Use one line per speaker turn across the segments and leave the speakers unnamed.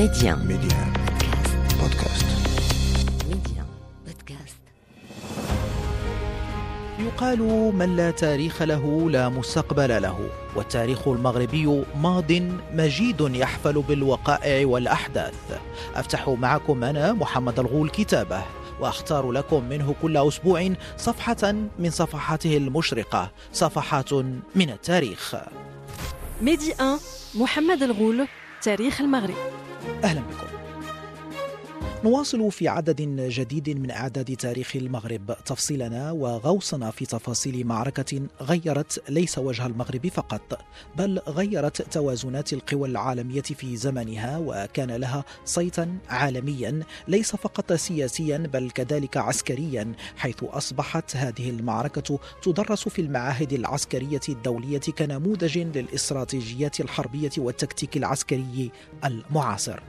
Média.
Média. Podcast.
Média. Podcast.
يقال من لا تاريخ له لا مستقبل له والتاريخ المغربي ماض مجيد يحفل بالوقائع والأحداث أفتح معكم أنا محمد الغول كتابه وأختار لكم منه كل أسبوع صفحة من صفحاته المشرقة صفحات من التاريخ
ميدي 1 محمد الغول تاريخ المغرب
أهلا بكم. نواصل في عدد جديد من أعداد تاريخ المغرب تفصيلنا وغوصنا في تفاصيل معركة غيرت ليس وجه المغرب فقط بل غيرت توازنات القوى العالمية في زمنها وكان لها صيتا عالميا ليس فقط سياسيا بل كذلك عسكريا حيث أصبحت هذه المعركة تدرس في المعاهد العسكرية الدولية كنموذج للاستراتيجيات الحربية والتكتيك العسكري المعاصر.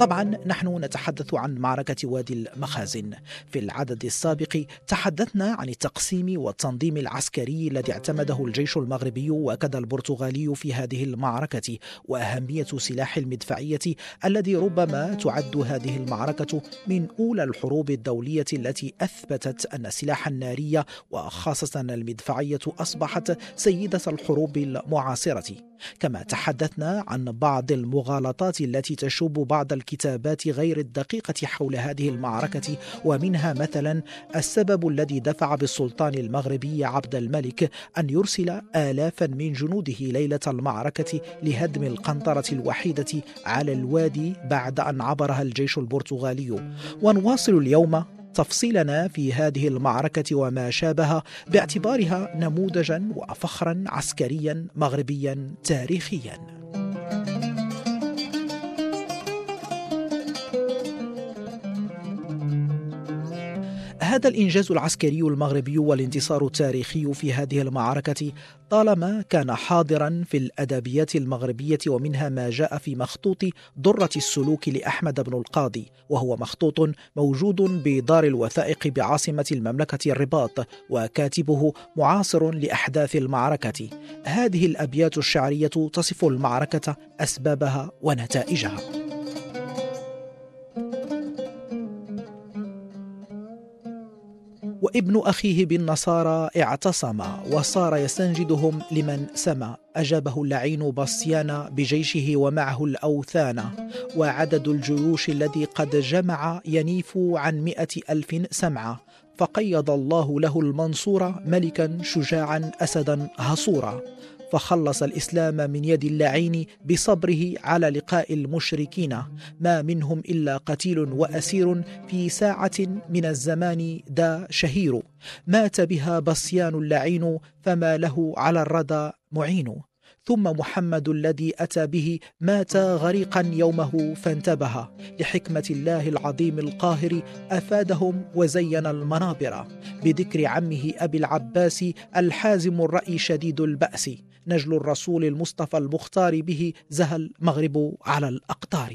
طبعا نحن نتحدث عن معركة وادي المخازن. في العدد السابق تحدثنا عن التقسيم والتنظيم العسكري الذي اعتمده الجيش المغربي وكذا البرتغالي في هذه المعركة وأهمية سلاح المدفعية الذي ربما تعد هذه المعركة من أولى الحروب الدولية التي أثبتت أن السلاح الناري وخاصة المدفعية أصبحت سيدة الحروب المعاصرة. كما تحدثنا عن بعض المغالطات التي تشوب بعض الكتابات غير الدقيقة حول هذه المعركة ومنها مثلا السبب الذي دفع بالسلطان المغربي عبد الملك أن يرسل آلافا من جنوده ليلة المعركة لهدم القنطرة الوحيدة على الوادي بعد أن عبرها الجيش البرتغالي. ونواصل اليوم تفصيلنا في هذه المعركة وما شابه باعتبارها نموذجا وفخرا عسكريا مغربيا تاريخيا. هذا الإنجاز العسكري المغربي والانتصار التاريخي في هذه المعركة طالما كان حاضرا في الأدبيات المغربية ومنها ما جاء في مخطوط درة السلوك لأحمد بن القاضي وهو مخطوط موجود بدار الوثائق بعاصمة المملكة الرباط وكاتبه معاصر لأحداث المعركة. هذه الأبيات الشعرية تصف المعركة أسبابها ونتائجها. وابن أخيه بالنصارى اعتصم وصار يستنجدهم لمن سمى أجابه اللعين بصيان بجيشه ومعه الأوثان. وعدد الجيوش الذي قد جمع ينيف عن مئة ألف سمعة. فقيض الله له المنصور ملكا شجاعا أسدا هصورا. فخلص الإسلام من يد اللعين بصبره على لقاء المشركين. ما منهم إلا قتيل وأسير في ساعة من الزمان دا شهير. مات بها بصيان اللعين فما له على الردى معين. ثم محمد الذي أتى به مات غريقا يومه فانتبه. لحكمة الله العظيم القاهر أفادهم وزين المنابر. بذكر عمه أبي العباس الحازم الرأي شديد البأس. نجل الرسول المصطفى المختار به زهى المغرب على الأقطار.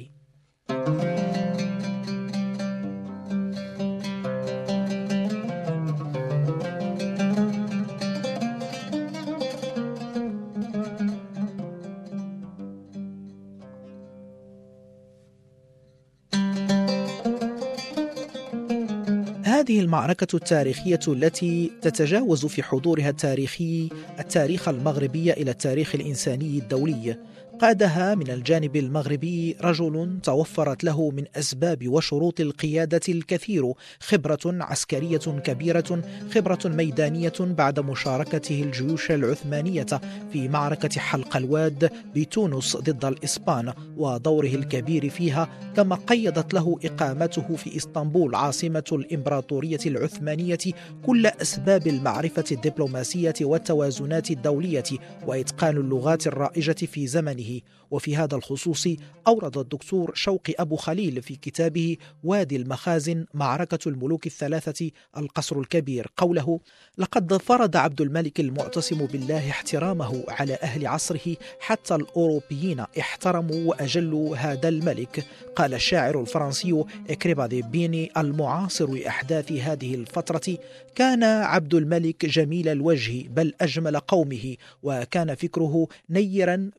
هذه المعركة التاريخية التي تتجاوز في حضورها التاريخي التاريخ المغربي إلى التاريخ الإنساني الدولي. قادها من الجانب المغربي رجل توفرت له من أسباب وشروط القيادة الكثير خبرة عسكرية كبيرة خبرة ميدانية بعد مشاركته الجيوش العثمانية في معركة حلق الواد بتونس ضد الإسبان ودوره الكبير فيها كما قيدت له إقامته في إسطنبول عاصمة الإمبراطورية العثمانية كل أسباب المعرفة الدبلوماسية والتوازنات الدولية وإتقان اللغات الرائجة في زمنه. وفي هذا الخصوص أورد الدكتور شوقي أبو خليل في كتابه وادي المخازن معركة الملوك الثلاثة القصر الكبير. قوله لقد فرض عبد الملك المعتصم بالله احترامه على أهل عصره حتى الأوروبيين احترموا وأجلوا هذا الملك قال الشاعر الفرنسي إكريبا دي بيني المعاصر لأحداث هذه الفترة كان عبد الملك جميل الوجه بل أجمل قومه وكان فكره نيرا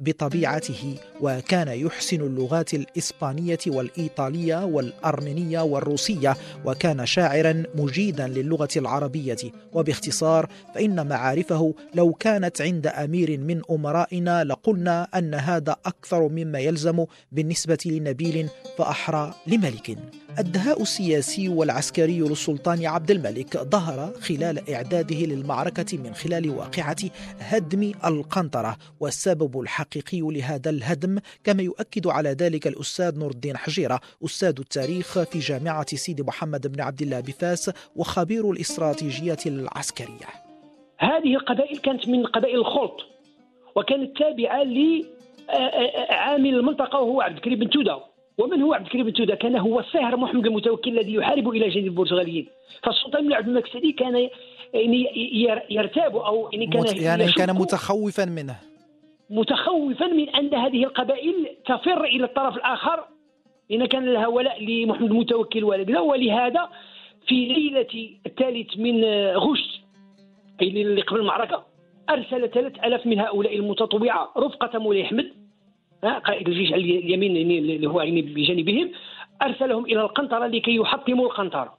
بطبيعته وكان يحسن اللغات الإسبانية والإيطالية والأرمينية والروسية وكان شاعرا مجيدا للغة العربية. وباختصار فإن معارفه لو كانت عند أمير من أمرائنا لقلنا أن هذا أكثر مما يلزم بالنسبة لنبيل فأحرى لملك. الدهاء السياسي والعسكري للسلطان عبد الملك ظهر خلال إعداده للمعركة من خلال واقعة هدم القنطرة والسبب الحقيقي لهذا الهدم كما يؤكد على ذلك الأستاذ نور الدين حجيرة أستاذ التاريخ في جامعة سيدي محمد بن عبد الله بفاس وخبير الاستراتيجية العسكرية.
هذه القبائل كانت من قبائل الخلط وكانت تابعة لعامل المنطقة وهو عبد الكريم بن تودة. ومن هو عبد الكريم بن تودة؟ كان هو الصهر محمد المتوكل الذي يحارب إلى جانب البرتغاليين. فالسلطان بن عبد الملك السعدي كان يعني يرتاب أو
يعني كان يعني كان متخوفا منه.
متخوفا من أن هذه القبائل تفر إلى الطرف الآخر. لأن كان لها ولاء لمحمد المتوكل ولهذا في ليلة الثالث من غشت اللي قبل المعركة أرسل 3000 من هؤلاء المتطوعة رفقة مولاي أحمد قائد الجيش اليمين يعني اللي هو يعني بجانبهم أرسلهم إلى القنطرة لكي يحطموا القنطرة.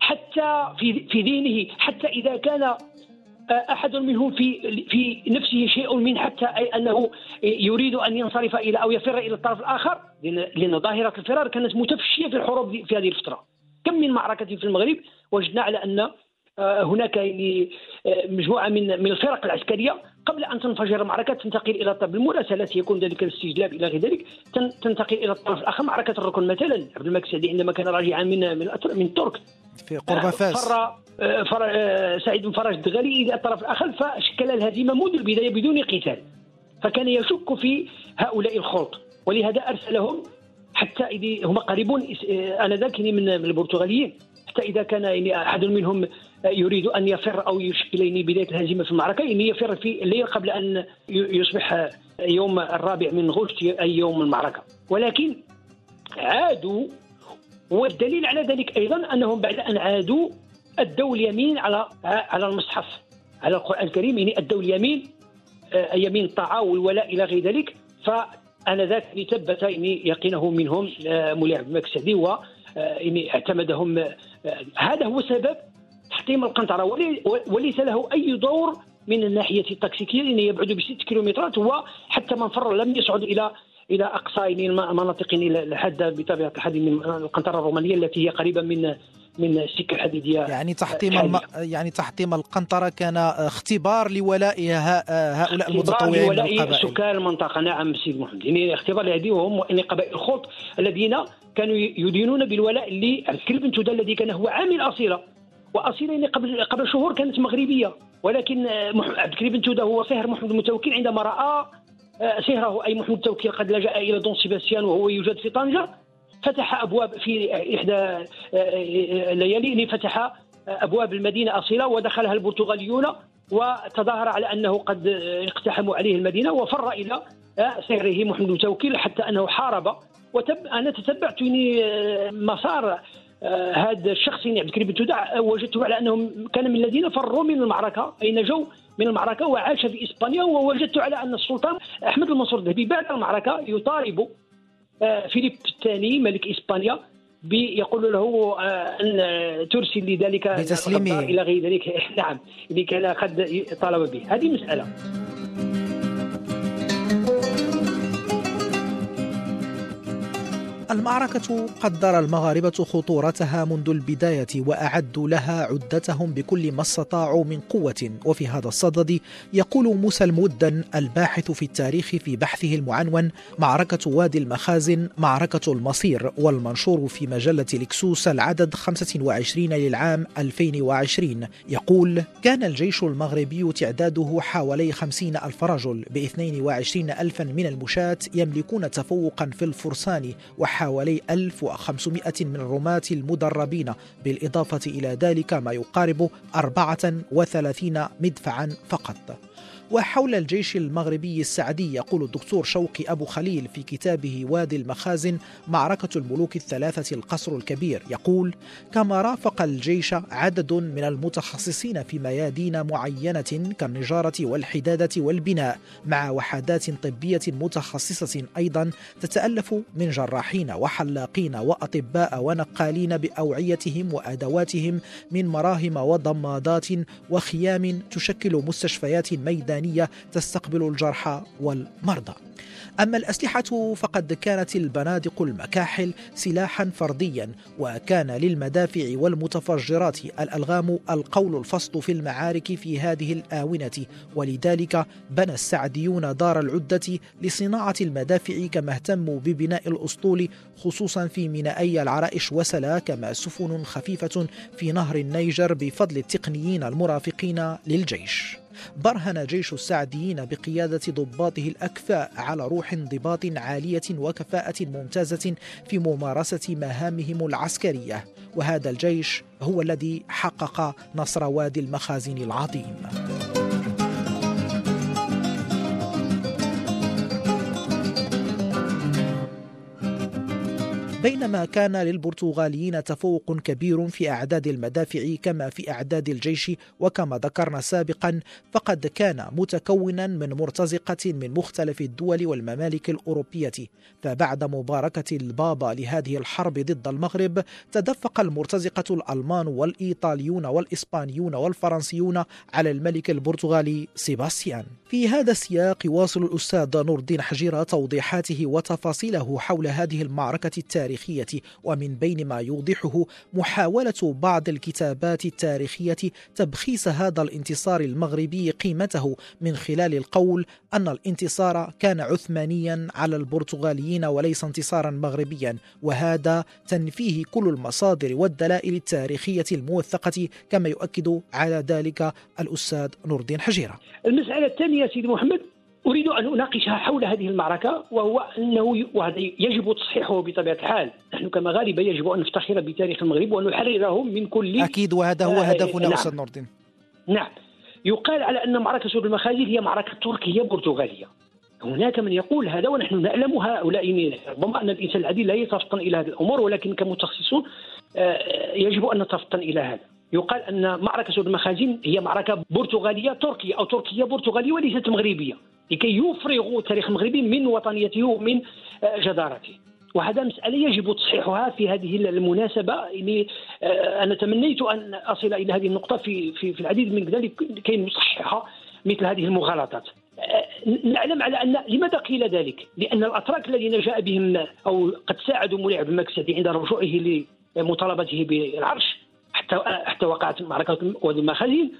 حتى في في دينه حتى إذا كان أحد منهم في في نفسه شيء من حتى أي أنه يريد أن ينصرف إلى أو يفر إلى الطرف الآخر. لأن ظاهرة الفرار كانت متفشية في الحروب في هذه الفترة. كم من معركة في المغرب وجدنا على أن آه، هناك يعني آه، مجموعة من من الفرق العسكرية قبل أن تنفجر المعركه تنتقل إلى طب المراسلات يكون ذلك الاستجلاب إلى غير ذلك تنتقل إلى الطرف الآخر معركة الركن مثلا. عبد الملك السعدي عندما كان راجعا من من من الترك
في قرب آه، فاس.
فر فر سعيد بن فرج الدغالي إلى الطرف الآخر فشكل الهزيمة منذ البداية بدون قتال فكان يشك في هؤلاء الخلط ولهذا أرسلهم حتى إذا هم قريبون آنذاك من البرتغاليين حتى إذا كان يعني أحد منهم يريد أن يفر أو يشكل يعني بداية الهزيمة في المعركة يعني يفر في الليل قبل أن يصبح يوم الرابع من غشت أي يوم المعركة. ولكن عادوا والدليل على ذلك أيضا أنهم بعد أن عادوا أدوا اليمين على على المصحف على القرآن الكريم يعني أدوا اليمين آه، يمين الطاعه والولاء إلى غير ذلك. فآنذاك ثبت يعني يقينه منهم آه، مولاي عبد الملك السعدي و يعني اعتمدهم هذا هو سبب تحطيم القنطرة. وليس له أي دور من الناحيه التكتيكيه لأنه يبعد بست كيلومترات. هو حتى من فر لم يصعد إلى إلى أقصى المناطق الحادة بطبيعة الحال من القنطرة الرومانية التي هي قريبة من من السكه الحديديه
يعني تحطيم الم... يعني تحطيم القنطرة كان اختبار لولاء هؤلاء المتطوعين
لولاء سكان المنطقة. نعم سيد محمد. يعني اختبار لهذه وهم يعني قبائل الخوط الذين كانوا يدينون بالولاء لعسكري بن الذي كان هو عامل أصيلة. واصيله قبل قبل شهور كانت مغربية. ولكن عبد الكريم بن توده هو صهر محمد المتوكل عندما رأى صهره أي محمد المتوكل قد لجأ إلى دون سيباستيان وهو يوجد في طنجة فتح أبواب في إحدى الليالي فتح أبواب المدينة أصيلة ودخلها البرتغاليون وتظاهر على أنه قد اقتحموا عليه المدينة وفر إلى سيره محمد المتوكل حتى أنه حارب. وتب أنا تتبعت يعني مسار هذا الشخص يعني عبد الكريم بن تودع وجدته على أنه كان من الذين فروا من المعركة اي نجوا من المعركة وعاش في إسبانيا ووجدت على أن السلطان أحمد المنصور الذهبي بعد المعركة يطالب آه، فيليب الثاني ملك إسبانيا يقول له آه، أن ترسل لذلك
بتسليمه
إلى غير ذلك. نعم اللي كان قد طالب به. هذه مسألة.
المعركة قدر المغاربة خطورتها منذ البداية وأعدوا لها عدتهم بكل ما استطاعوا من قوة. وفي هذا الصدد يقول موسى المودن الباحث في التاريخ في بحثه المعنون معركة وادي المخازن معركة المصير والمنشور في مجلة لكسوس العدد 25 للعام 2020 يقول كان الجيش المغربي تعداده حوالي 50 ألف رجل ب 22 ألفا من المشاة يملكون تفوقا في الفرسان حوالي 1500 من الرماة المدربين بالإضافة إلى ذلك ما يقارب 34 مدفعا فقط. وحول الجيش المغربي السعدي يقول الدكتور شوقي أبو خليل في كتابه وادي المخازن معركة الملوك الثلاثة القصر الكبير. يقول كما رافق الجيش عدد من المتخصصين في ميادين معينة كالنجارة والحدادة والبناء مع وحدات طبية متخصصة أيضا تتألف من جراحين وحلاقين وأطباء ونقالين بأوعيتهم وأدواتهم من مراهم وضمادات وخيام تشكل مستشفيات ميدانية تستقبل الجرحى والمرضى. أما الأسلحة فقد كانت البنادق المكاحل سلاحا فرديا وكان للمدافع والمتفجرات الألغام القول الفصل في المعارك في هذه الآونة. ولذلك بنى السعديون دار العدة لصناعة المدافع كما اهتموا ببناء الأسطول خصوصا في مينائي العرائش. وسلا كما سفن خفيفة في نهر النيجر بفضل التقنيين المرافقين للجيش. برهن جيش السعديين بقيادة ضباطه الأكفاء على روح انضباط عالية وكفاءة ممتازة في ممارسة مهامهم العسكرية. وهذا الجيش هو الذي حقق نصر وادي المخازن العظيم. بينما كان للبرتغاليين تفوق كبير في أعداد المدافع كما في أعداد الجيش وكما ذكرنا سابقا فقد كان متكونا من مرتزقة من مختلف الدول والممالك الأوروبية. فبعد مباركة البابا لهذه الحرب ضد المغرب تدفق المرتزقة الألمان والإيطاليون والإسبانيون والفرنسيون على الملك البرتغالي سيباستيان. في هذا السياق يواصل الأستاذ نور الدين حجيرة توضيحاته وتفاصيله حول هذه المعركة التاريخية التاريخية ومن بين ما يوضحه محاولة بعض الكتابات التاريخية تبخيس هذا الانتصار المغربي قيمته من خلال القول أن الانتصار كان عثمانيا على البرتغاليين وليس انتصارا مغربيا وهذا تنفيه كل المصادر والدلائل التاريخية الموثقة كما يؤكد على ذلك الأستاذ نور الدين حجيرة.
المسألة الثانية سيدي محمد أريد أن أناقشها حول هذه المعركة وهو أنه وهذا يجب تصحيحه بطبيعة الحال. نحن كمغاربة يجب أن نفتخر بتاريخ المغرب وأن نحررهم من كل
أكيد وهذا هو آه هدفنا نعم. أستاذ نوردين.
نعم. يقال على أن معركة سور المخازن هي معركة تركية برتغالية. هناك من يقول هذا ونحن نعلم هؤلاء ربما أن الإنسان العادي لا يتفطن إلى هذه الأمور ولكن كمتخصصون آه، يجب أن نتفطن إلى هذا. يقال أن معركة سور المخازن هي معركة برتغالية تركية أو تركية برتغالية وليست مغربية. لكي يفرغوا التاريخ المغربي من وطنيته ومن آه، جدارته. وهذا مسألة يجب تصحيحها في هذه المناسبة. يعني أنا تمنيت أن أصل إلى هذه النقطة في في, في العديد من ذلك لكي نصحح مثل هذه المغالطات. آه، نعلم على أن لماذا قيل ذلك؟ لأن الأتراك الذين جاء بهم أو قد ساعدوا مولاي عبد المكسدي عند رجوعه لمطالبته بالعرش حتى حتى وقعت معركة وادي المخازن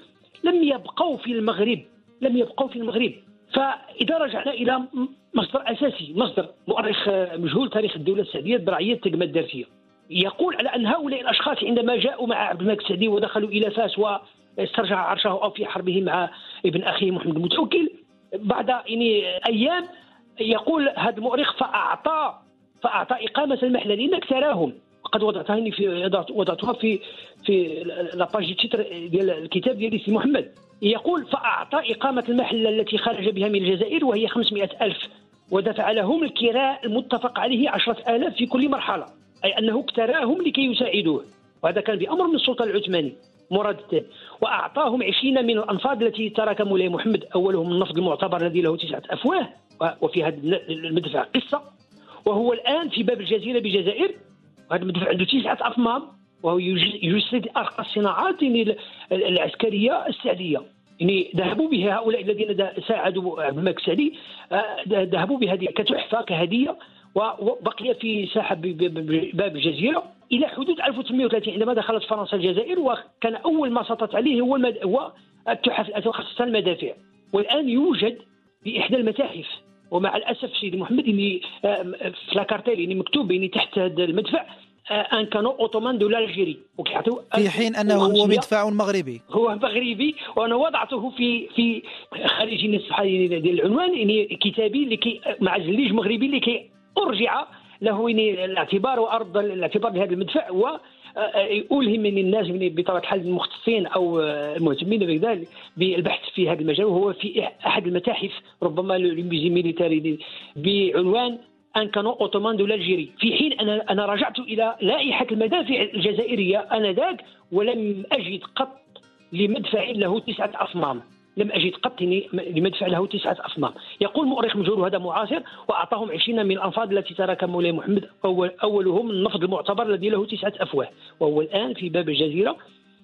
لم يبقوا في المغرب لم يبقوا في المغرب. فإذا رجعنا إلى مصدر أساسي مصدر مؤرخ مجهول تاريخ الدولة السعودية الدرعيه التقمه الدارسيه يقول على أن هؤلاء الأشخاص عندما جاءوا مع عبد الملك السعدي ودخلوا إلى فاس واسترجع عرشه أو في حربه مع ابن اخيه محمد المتوكل بعد يعني أيام يقول هذا المؤرخ فأعطى فأعطى إقامة المحله لانك تراهم وقد وضعتها في وضعتها في في la page titre ديال الكتاب ديال سي محمد. يقول فأعطى إقامة المحلة التي خرج بها من الجزائر وهي 500 ألف ودفع لهم الكراء المتفق عليه 10000 في كل مرحلة. أي أنه اكتراهم لكي يساعدوه. وهذا كان بأمر من السلطان العثماني مراد وأعطاهم 20 من الأنفاض التي ترك مولاي محمد أولهم النفض المعتبر الذي له تسعة أفواه وفي هذا المدفع قصة. وهو الآن في باب الجزيرة بالجزائر وهذا المدفع عنده تسعة أفمام وهو يجسد أرقى الصناعات يعني العسكرية السعدية. يعني ذهبوا بها هؤلاء الذين ساعدوا عبد الملك السعدي آه، ذهبوا بهذه كتحفة كهدية وبقي في ساحة باب الجزيرة إلى حدود 1830 عندما دخلت فرنسا الجزائر وكان أول ما سطت عليه هو هو التحف خاصه المدافع. والآن يوجد في احدى المتاحف. ومع الأسف سيدي محمد آه، في la cartel يعني مكتوب يعني تحت هذا المدفع un canon ottoman de l'Algérie
وكيعطيو في حين أنه هو مدفع مغربي.
هو مغربي وأنا وضعته في في خارج النص ديال العنوان يعني كتابي لكي مع زليج مغربي لكي أرجع له الاعتبار وأرد الاعتبار لهذا المدفع ألهم من الناس بطبيعة الحال المختصين أو المهتمين بذلك بالبحث في هذا المجال وهو في أحد المتاحف ربما ال musée militaire بعنوان un canon ottoman de l'Algérie في حين أنا أنا رجعت إلى لائحة المدافع الجزائرية آنذاك ولم أجد قط لمدفع له تسعة اصمام لم أجد قط لمدفع له تسعة اصمام يقول مؤرخ مجهول هذا معاصر وأعطاهم عشرين من الأنفاض التي ترك مولاي محمد أول أولهم النفض المعتبر الذي له تسعة أفواه وهو الآن في باب الجزيرة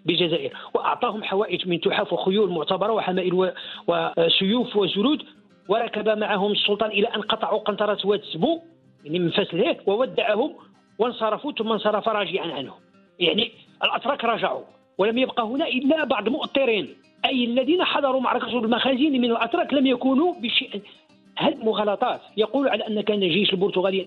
بالجزائر وأعطاهم حوائج من تحاف وخيول معتبرة وحمائل وسيوف وزرود وركب معهم السلطان إلى أن قطعوا قنطرة واد سبو يعني من هيك وودعهم وانصرفوا ثم انصرف راجعا عنهم. يعني الأتراك رجعوا. ولم يبقى هنا إلا بعض مؤطرين أي الذين حضروا معركة المخازين من الأتراك لم يكونوا بشيء. هذه مغالطات؟ يقول على أن كان الجيش البرتغالي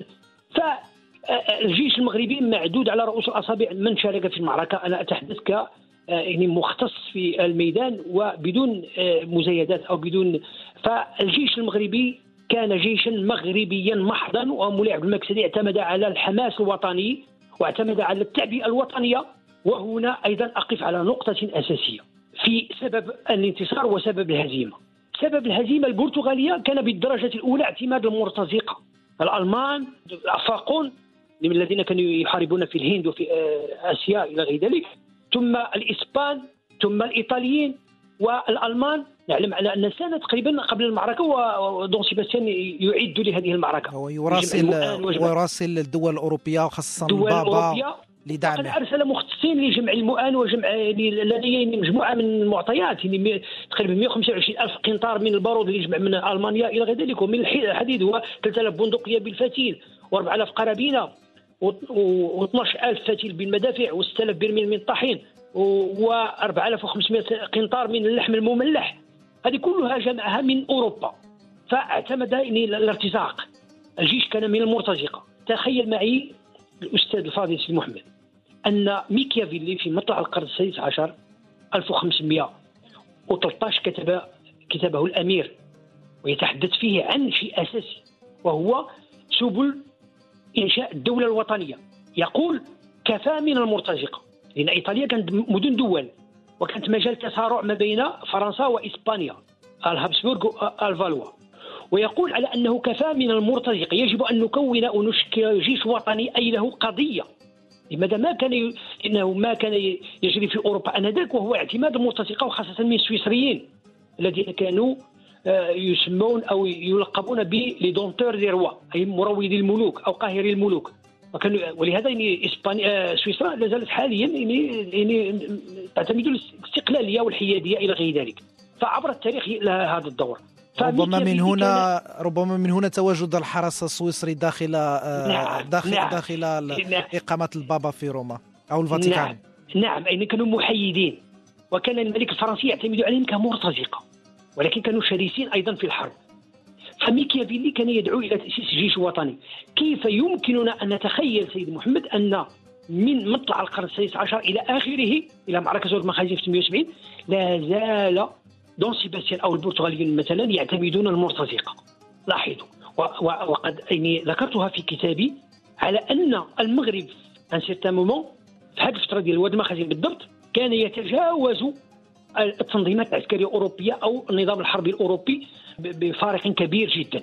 فالجيش المغربي معدود على رؤوس الأصابع من شارك في المعركة. أنا أتحدث ك يعني مختص في الميدان وبدون مزايدات أو بدون. فالجيش المغربي كان جيشا مغربيا محضا ومولي عبد المكسدي اعتمد على الحماس الوطني واعتمد على التعبئة الوطنية. وهنا أيضا أقف على نقطة أساسية في سبب الانتصار وسبب الهزيمة. سبب الهزيمة البرتغالية كان بالدرجة الأولى اعتماد المرتزقة. الألمان الافاقون الذين كانوا يحاربون في الهند وفي آه، آسيا إلى غير ذلك. ثم الإسبان ثم الإيطاليين والألمان. نعلم على أن سنه تقريبا قبل المعركة ودون سيباستيان يعد لهذه المعركة.
هو يراسل ويراسل الدول الأوروبية خاصة
الدول
بابا.
لدعم. أرسل مختصين لجمع المؤن وجمع يعني لديه مجموعة من المعطيات يعني تقريبا 125 ألف قنطار من البارود اللي يجمع من ألمانيا إلى غير ذلك. ومن الحديد و 3000 بندقيه بالفتيل و4000 قرابينة و12000 فتيل بالمدافع و6000 برميل من الطحين و4500 قنطار من اللحم المملح. هذه كلها جمعها من أوروبا. فاعتمد يعني الارتزاق. الجيش كان من المرتزقة. تخيل معي الأستاذ الفاضل سيدي محمد. أن ميكيافيلي في مطلع القرن السادس عشر 1513 كتب كتابه الأمير ويتحدث فيه عن شيء أساسي وهو سبل إنشاء الدولة الوطنية. يقول كفى من المرتزقة. لأن إيطاليا كانت مدن دول وكانت مجال تصارع ما بين فرنسا وإسبانيا الهابسبورغ والفالوا ويقول على أنه كفى من المرتزقة. يجب أن نكون ونشكل جيش وطني أي له قضية. لماذا ما كان إنه ما كان يجري في أوروبا آنذاك وهو اعتماد المرتزقه وخاصة من السويسريين الذين كانوا آه، يسمون أو يلقبون ب dompteurs des rois أي مروضي الملوك أو قاهري الملوك. وكان ولهذا يعني اسبانيا آه، سويسرا لا زالت حاليا يعني تعتمد الاستقلالية والحيادية إلى غير ذلك. فعبر التاريخ لها هذا الدور.
ربما من هنا ربما من هنا تواجد الحرس السويسري داخل آه، نعم داخل نعم داخل نعم. إقامة البابا في روما أو الفاتيكان.
نعم نعم يعني كانوا محيدين. وكان الملك الفرنسي يعتمد عليهم كمرتزقة ولكن كانوا شرسين أيضا في الحرب. فميكيافيلي كان يدعو إلى تأسيس جيش وطني. كيف يمكننا أن نتخيل سيد محمد أن من مطلع القرن السادس عشر إلى آخره إلى معركة زور المخازن في 870 لا زال دون سيباستيان أو البرتغاليين مثلا يعتمدون المرتزقة. لاحظوا. وقد يعني ذكرتها في كتابي على أن المغرب ان سيرتان مومون في هذه الفترة ديال واد المخازن بالضبط كان يتجاوز التنظيمات العسكرية الأوروبية أو النظام الحربي الأوروبي بفارق كبير جدا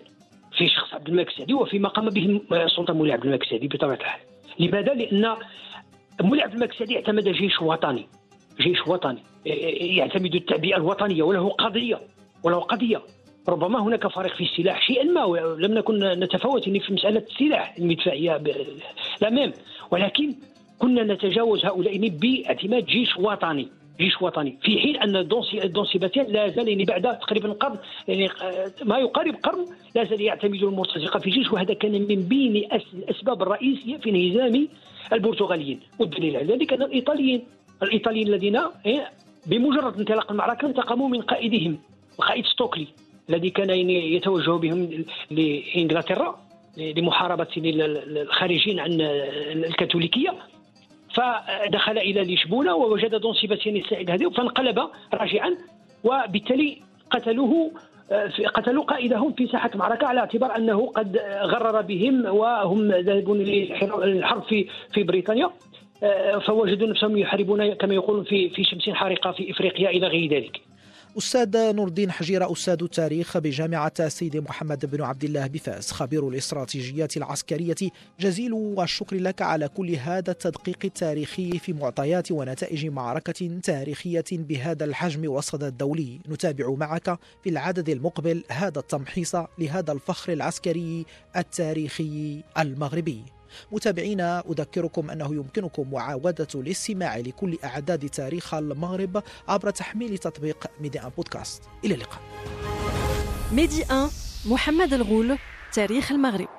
في شخص عبد الملك السعدي وفيما قام به السلطان مولاي عبد الملك السعدي بطبيعة الحال. لماذا؟ لأن مولاي عبد الملك السعدي اعتمد جيش وطني. جيش وطني يعتمد التعبئه الوطنية وله قضية وله قضية. ربما هناك فرق في السلاح شيئا ما لم نكن نتفاوت في مسألة السلاح المدفعيه لا ميم. ولكن كنا نتجاوز هؤلاء باعتماد جيش وطني جيش وطني. في حين أن دون سيباتيان لا زال يعني بعد تقريبا قرن يعني ما يقارب قرن لا زال يعتمد المرتزقة في جيش. وهذا كان من بين الأسباب الرئيسية في انهزام البرتغاليين. والدليل على ذلك أن الإيطاليين الإيطاليين الذين إيه، بمجرد انطلاق المعركة انتقموا من قائدهم القائد ستوكلي الذي كان يعني يتوجه بهم لإنجلترا لمحاربة الخارجين عن الكاثوليكية. فدخل إلى لشبونة ووجد دون سيباستيان السعيد هذه فانقلب راجعا وبالتالي قتلوه قتلوا قائدهم في ساحة المعركة على اعتبار أنه قد غرر بهم وهم ذاهبون للحرب في في بريطانيا. فوجدوا نفسهم يحاربون كما يقولون في في شمس حارقة في إفريقيا إلى غير ذلك.
أستاذ نور الدين حجيرة أستاذ التاريخ بجامعة سيدي محمد بن عبد الله بفاس خبير الاستراتيجيات العسكرية. جزيل الشكر لك على كل هذا التدقيق التاريخي في معطيات ونتائج معركة تاريخية بهذا الحجم والصدى الدولي. نتابع معك في العدد المقبل هذا التمحيص لهذا الفخر العسكري التاريخي المغربي. متابعينا أذكركم أنه يمكنكم معاودة الاستماع لكل أعداد تاريخ المغرب عبر تحميل تطبيق ميدي أن بودكاست. إلى اللقاء.
ميدي 1 محمد الغول تاريخ المغرب.